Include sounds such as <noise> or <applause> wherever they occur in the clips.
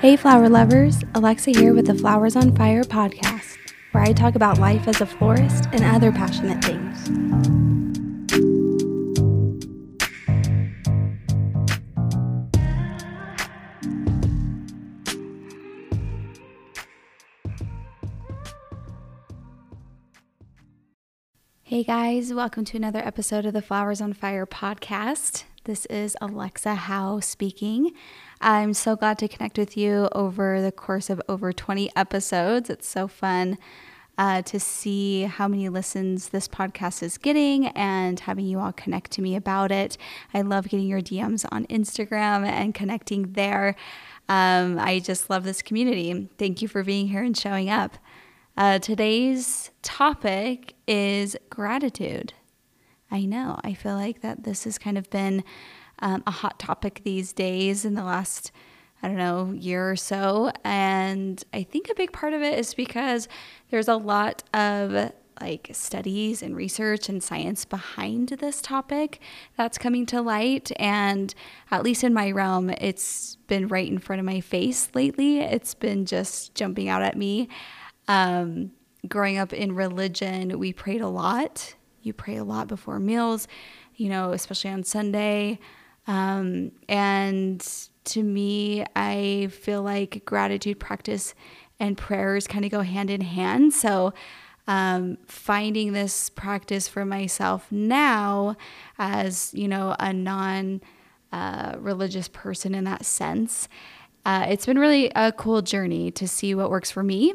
Hey, flower lovers, Alexa here with the Flowers on Fire podcast, where I talk about life as a florist and other passionate things. Hey guys, welcome to another episode of the Flowers on Fire podcast. This is Alexa Howe speaking. I'm so glad to connect with you over the course of over 20 episodes. It's so fun uh, to see how many listens this podcast is getting and having you all connect to me about it. I love getting your DMs on Instagram and connecting there. Um, I just love this community. Thank you for being here and showing up. Uh, today's topic is gratitude. I know. I feel like that this has kind of been um, a hot topic these days in the last, I don't know, year or so. And I think a big part of it is because there's a lot of like studies and research and science behind this topic that's coming to light. And at least in my realm, it's been right in front of my face lately. It's been just jumping out at me. Um, growing up in religion, we prayed a lot you pray a lot before meals, you know, especially on Sunday. Um, and to me, I feel like gratitude practice and prayers kind of go hand in hand. So, um, finding this practice for myself now as, you know, a non uh, religious person in that sense, uh, it's been really a cool journey to see what works for me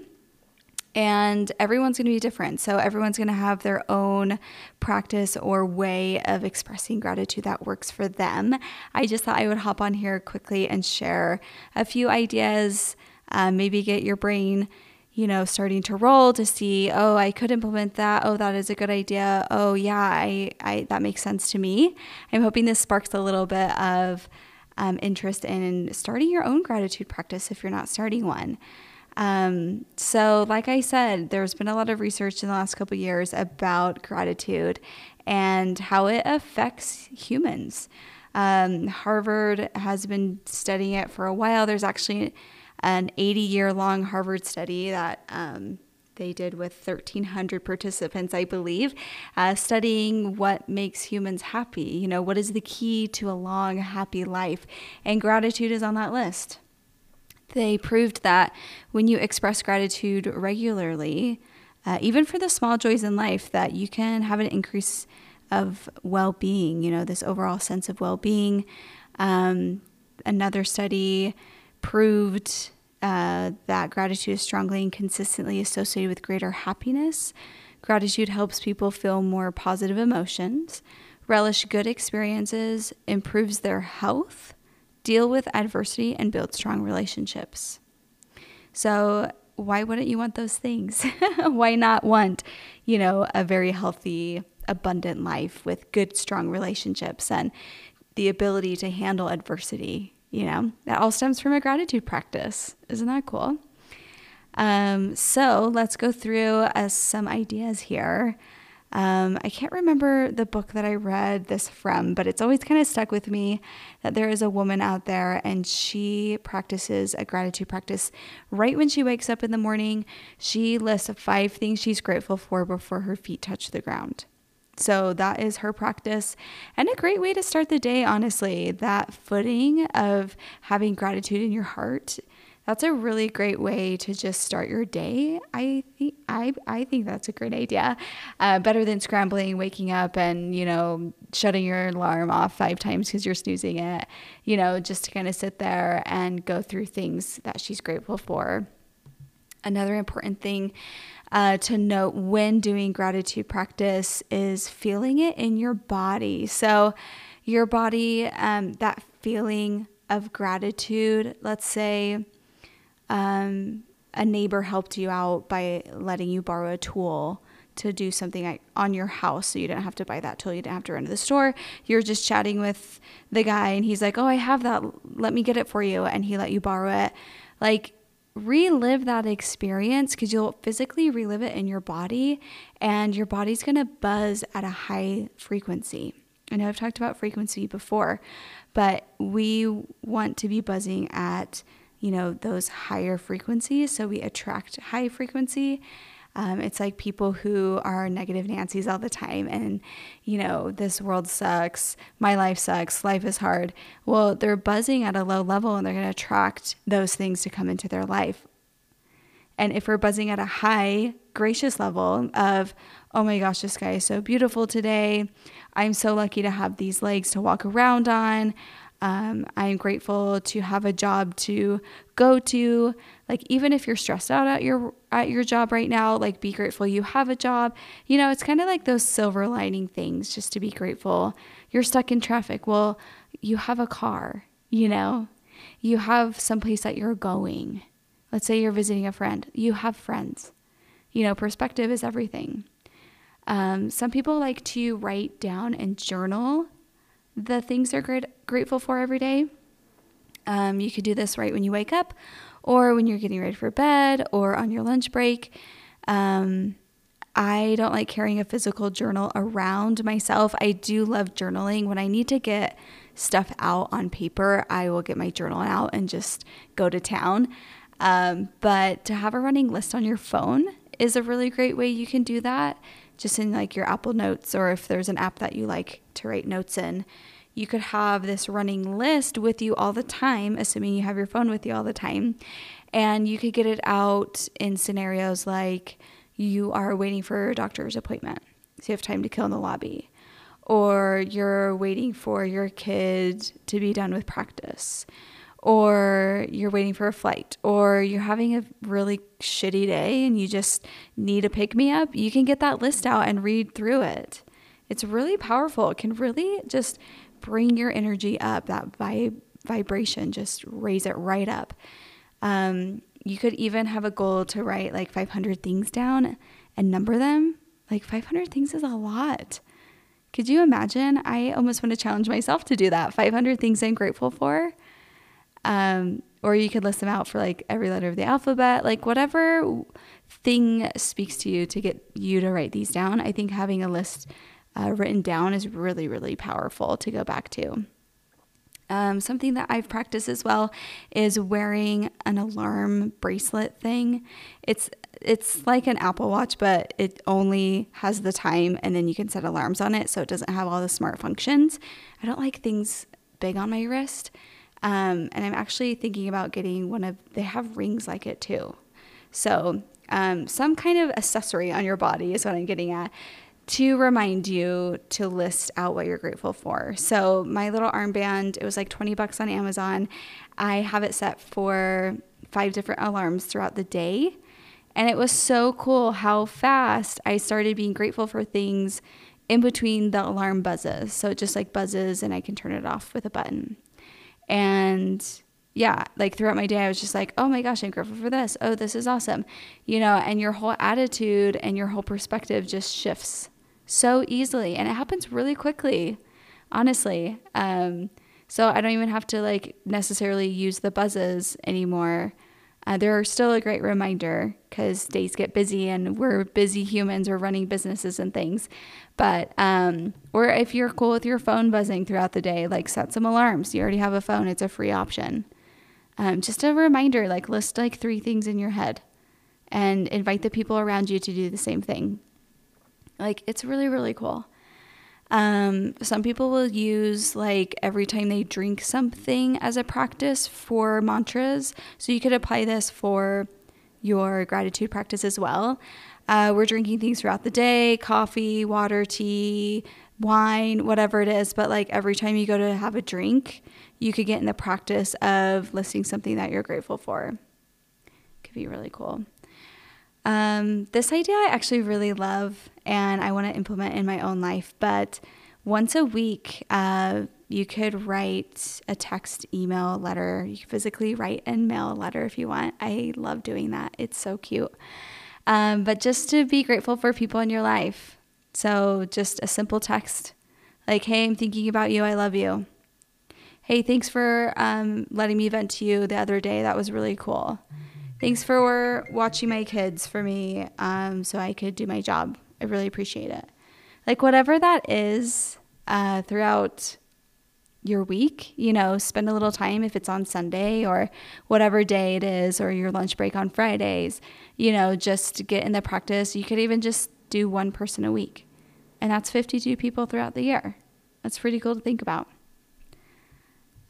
and everyone's going to be different. So everyone's going to have their own practice or way of expressing gratitude that works for them. I just thought I would hop on here quickly and share a few ideas, uh, maybe get your brain you know, starting to roll to see, oh, I could implement that. Oh, that is a good idea. Oh, yeah, I, I that makes sense to me. I'm hoping this sparks a little bit of um, interest in starting your own gratitude practice if you're not starting one. Um, so, like I said, there's been a lot of research in the last couple years about gratitude and how it affects humans. Um, Harvard has been studying it for a while. There's actually an 80 year long Harvard study that um, they did with 1,300 participants, I believe, uh, studying what makes humans happy. You know, what is the key to a long, happy life? And gratitude is on that list. They proved that when you express gratitude regularly, uh, even for the small joys in life, that you can have an increase of well being, you know, this overall sense of well being. Um, another study proved uh, that gratitude is strongly and consistently associated with greater happiness. Gratitude helps people feel more positive emotions, relish good experiences, improves their health, deal with adversity, and build strong relationships. So, why wouldn't you want those things? <laughs> why not want, you know, a very healthy, abundant life with good, strong relationships and the ability to handle adversity? You know, that all stems from a gratitude practice. Isn't that cool? Um, so let's go through uh, some ideas here um, I can't remember the book that I read this from, but it's always kind of stuck with me that there is a woman out there and she practices a gratitude practice right when she wakes up in the morning. She lists five things she's grateful for before her feet touch the ground. So that is her practice and a great way to start the day, honestly. That footing of having gratitude in your heart that's a really great way to just start your day. I think I I think that's a great idea. Uh, better than scrambling, waking up, and you know shutting your alarm off five times because you're snoozing it. You know, just to kind of sit there and go through things that she's grateful for. Another important thing uh, to note when doing gratitude practice is feeling it in your body. So, your body, um, that feeling of gratitude. Let's say um, a neighbor helped you out by letting you borrow a tool to do something on your house so you didn't have to buy that tool you didn't have to run to the store. You're just chatting with the guy and he's like oh i have that. Let me get it for you. And he let you borrow it. Like relive that experience because you'll physically relive it in your body and your body's going to buzz at a high frequency. I know i've talked about frequency before but we want to be buzzing at you know, those higher frequencies. So we attract high frequency. Um, it's like people who are negative Nancy's all the time and, you know, this world sucks, my life sucks, life is hard. Well, they're buzzing at a low level and they're going to attract those things to come into their life. And if we're buzzing at a high, gracious level of, oh my gosh, this guy is so beautiful today. I'm so lucky to have these legs to walk around on. Um, I'm grateful to have a job to go to. Like even if you're stressed out at your at your job right now, like be grateful you have a job. You know, it's kind of like those silver lining things just to be grateful. You're stuck in traffic. Well, you have a car, you know. You have someplace that you're going. Let's say you're visiting a friend. You have friends. You know, perspective is everything. Um, some people like to write down and journal the things you're grateful for every day. Um, you could do this right when you wake up, or when you're getting ready for bed, or on your lunch break. Um, I don't like carrying a physical journal around myself. I do love journaling. When I need to get stuff out on paper, I will get my journal out and just go to town. Um, but to have a running list on your phone is a really great way you can do that just in like your Apple Notes or if there's an app that you like to write notes in. You could have this running list with you all the time, assuming you have your phone with you all the time. And you could get it out in scenarios like you are waiting for a doctor's appointment, so you have time to kill in the lobby, or you're waiting for your kid to be done with practice or you're waiting for a flight, or you're having a really shitty day and you just need a pick me up, you can get that list out and read through it. It's really powerful. It can really just bring your energy up, that vi- vibration, just raise it right up. Um, you could even have a goal to write like 500 things down and number them. Like 500 things is a lot. Could you imagine? I almost want to challenge myself to do that. 500 things I'm grateful for. Um, or you could list them out for like every letter of the alphabet, like whatever thing speaks to you to get you to write these down. I think having a list uh, written down is really, really powerful to go back to. Um, something that I've practiced as well is wearing an alarm bracelet thing. It's it's like an Apple Watch, but it only has the time, and then you can set alarms on it, so it doesn't have all the smart functions. I don't like things big on my wrist. Um, and I'm actually thinking about getting one of, they have rings like it too. So, um, some kind of accessory on your body is what I'm getting at to remind you to list out what you're grateful for. So, my little armband, it was like 20 bucks on Amazon. I have it set for five different alarms throughout the day. And it was so cool how fast I started being grateful for things in between the alarm buzzes. So it just like buzzes and I can turn it off with a button. And yeah, like throughout my day, I was just like, oh my gosh, I'm grateful for this. Oh, this is awesome. You know, and your whole attitude and your whole perspective just shifts so easily. And it happens really quickly, honestly. Um, so I don't even have to like necessarily use the buzzes anymore. Uh, they're still a great reminder because days get busy and we're busy humans, we're running businesses and things. But, um, or if you're cool with your phone buzzing throughout the day, like set some alarms. You already have a phone, it's a free option. Um, just a reminder, like list like three things in your head and invite the people around you to do the same thing. Like, it's really, really cool. Um, some people will use like every time they drink something as a practice for mantras. So you could apply this for your gratitude practice as well. Uh, we're drinking things throughout the day coffee, water, tea, wine, whatever it is. But like every time you go to have a drink, you could get in the practice of listing something that you're grateful for. Could be really cool. Um, this idea I actually really love and I want to implement in my own life. But once a week, uh, you could write a text, email, letter. You can physically write and mail a letter if you want. I love doing that. It's so cute. Um, but just to be grateful for people in your life. So just a simple text like, hey, I'm thinking about you. I love you. Hey, thanks for um, letting me vent to you the other day. That was really cool. Thanks for watching my kids for me um, so I could do my job. I really appreciate it. Like, whatever that is uh, throughout your week. You know, spend a little time if it's on Sunday or whatever day it is, or your lunch break on Fridays. You know, just get in the practice. You could even just do one person a week, and that's 52 people throughout the year. That's pretty cool to think about.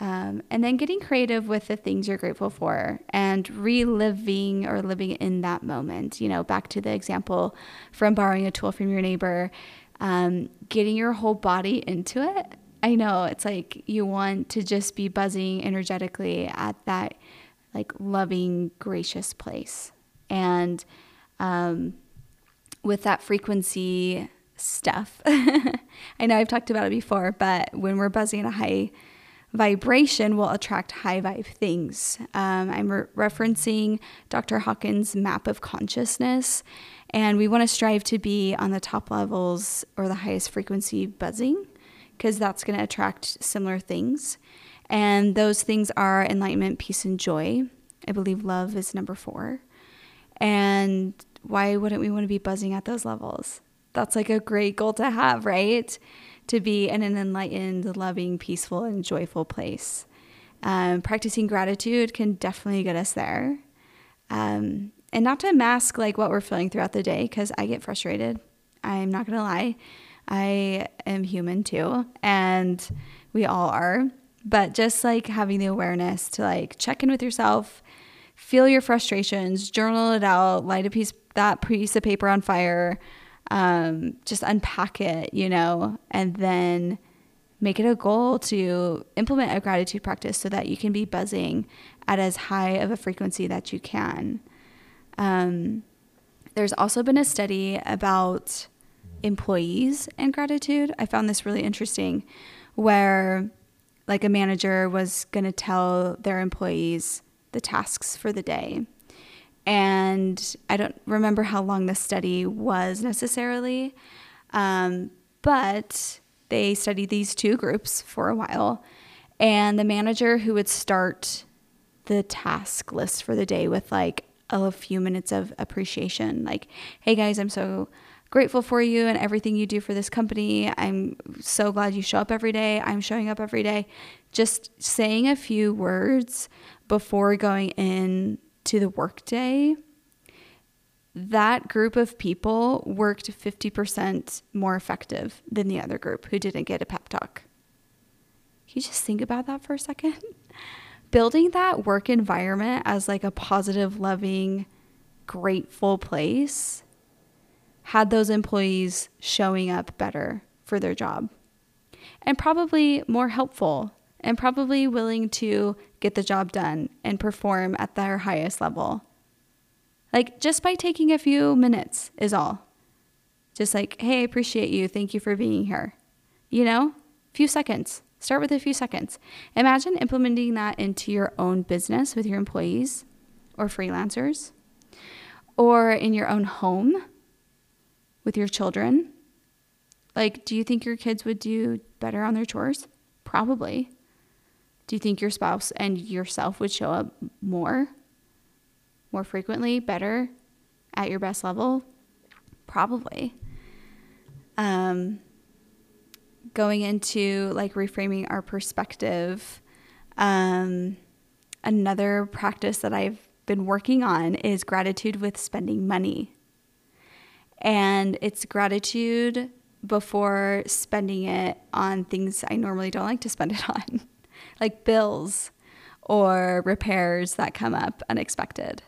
Um, and then getting creative with the things you're grateful for and reliving or living in that moment. You know, back to the example from borrowing a tool from your neighbor, um, getting your whole body into it I know it's like you want to just be buzzing energetically at that like loving, gracious place. And um, with that frequency stuff, <laughs> I know I've talked about it before, but when we're buzzing at a high vibration, we'll attract high vibe things. Um, I'm re- referencing Dr. Hawkins' map of consciousness, and we want to strive to be on the top levels or the highest frequency buzzing because that's going to attract similar things. And those things are enlightenment, peace, and joy. I believe love is number four. And why wouldn't we want to be buzzing at those levels? That's like a great goal to have, right? To be in an enlightened, loving, peaceful, and joyful place. Um, practicing gratitude can definitely get us there. Um, and not to mask like what we're feeling throughout the day, because I get frustrated. I'm not gonna lie. I am human too, and we all are. But just like having the awareness to like check in with yourself, feel your frustrations, journal it out, light a piece that piece of paper on fire, um, just unpack it, you know, and then make it a goal to implement a gratitude practice so that you can be buzzing at as high of a frequency that you can. Um, there's also been a study about employees and gratitude. I found this really interesting where like a manager was going to tell their employees the tasks for the day. And I don't remember how long the study was necessarily, um, but they studied these two groups for a while. And the manager who would start the task list for the day with like a few minutes of appreciation, like, hey guys, I'm so grateful for you and everything you do for this company. I'm so glad you show up every day. I'm showing up every day. Just saying a few words before going in to the workday, that group of people worked 50% more effective than the other group who didn't get a pep talk. Can you just think about that for a second? <laughs> Building that work environment as like a positive, loving, grateful place had those employees showing up better for their job and probably more helpful and probably willing to get the job done and perform at their highest level. Like just by taking a few minutes is all. Just like, hey, I appreciate you. Thank you for being here. You know, few seconds. Start with a few seconds. Imagine implementing that into your own business with your employees or freelancers or in your own home with your children? Like, do you think your kids would do better on their chores? Probably. Do you think your spouse and yourself would show up more, more frequently, better, at your best level? Probably. Um, going into like reframing our perspective, um, another practice that I've been working on is gratitude with spending money and it's gratitude before spending it on things I normally don't like to spend it <laughs> on, like bills or repairs that come up unexpected.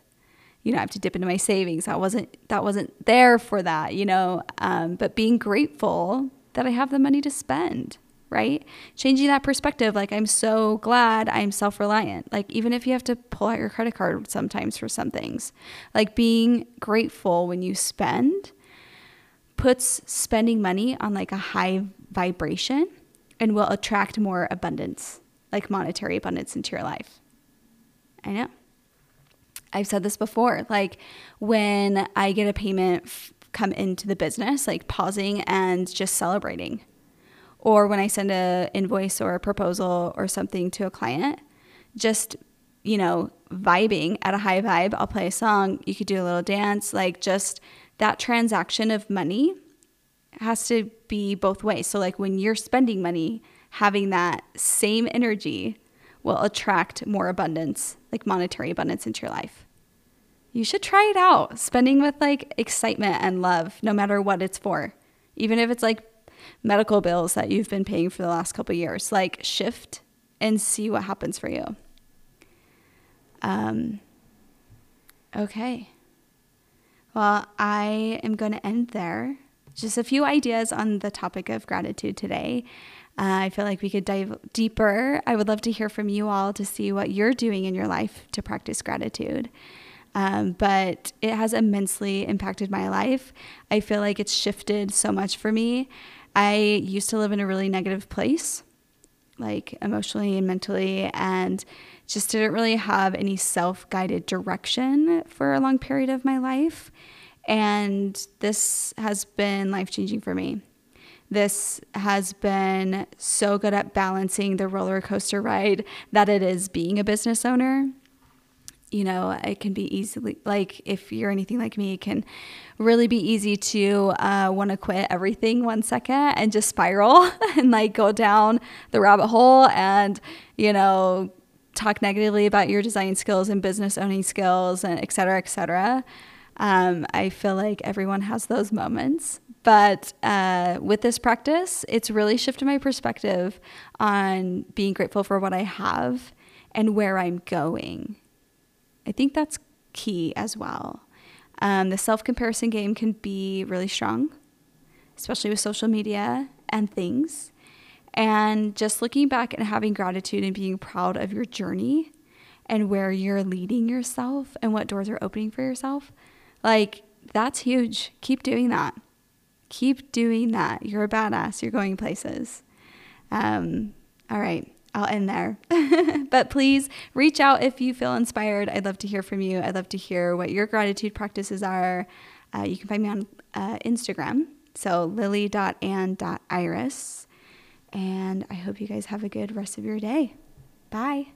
You know, I have to dip into my savings. That wasn't that wasn't there for that. You know, um, but being grateful that I have the money to spend right? Changing that perspective, like I'm so glad I'm self reliant. Like, even if you have to pull out your credit card sometimes for some things, like being grateful when you spend puts spending money on like a high vibration and will attract more abundance, like monetary abundance into your life. I know. I've said this before. Like when I get a payment f- come into the business, like pausing and just celebrating. Or when I send a invoice or a proposal or something to a client, just you know, vibing at a high vibe. I'll play a song. You could do a little dance, like just that transaction of money has to be both ways. So, like when you're spending money, having that same energy will attract more abundance, like monetary abundance into your life. You should try it out, spending with like excitement and love, no matter what it's for. Even if it's like medical bills that you've been paying for the last couple years, like shift and see what happens for you. Um, okay. Well, I am going to end there. Just a few ideas on the topic of gratitude today. Uh, I feel like we could dive deeper. I would love to hear from you all to see what you're doing in your life to practice gratitude. Um, but it has immensely impacted my life. I feel like it's shifted so much for me. I used to live in a really negative place, like emotionally and mentally, and just didn't really have any self guided direction for a long period of my life. And this has been life changing for me. This has been so good at balancing the roller coaster ride that it is being a business owner. You know, it can be easily, like, if you're anything like me, it can really be easy to uh, want to quit everything one second and just spiral <laughs> and like go down the rabbit hole and, you know, talk negatively about your design skills and business owning skills and et cetera, et cetera. Um, I feel like everyone has those moments. But uh, with this practice, it's really shifted my perspective on being grateful for what I have and where I'm going. I think that's key as well. Um, the self comparison game can be really strong, especially with social media and things. And just looking back and having gratitude and being proud of your journey and where you're leading yourself and what doors are opening for yourself, like that's huge. Keep doing that. Keep doing that. You're a badass. You're going places. Um, all right. I'll end there. <laughs> but please reach out if you feel inspired. I'd love to hear from you. I'd love to hear what your gratitude practices are. Uh, you can find me on uh, Instagram. So lily.and.iris. And I hope you guys have a good rest of your day. Bye.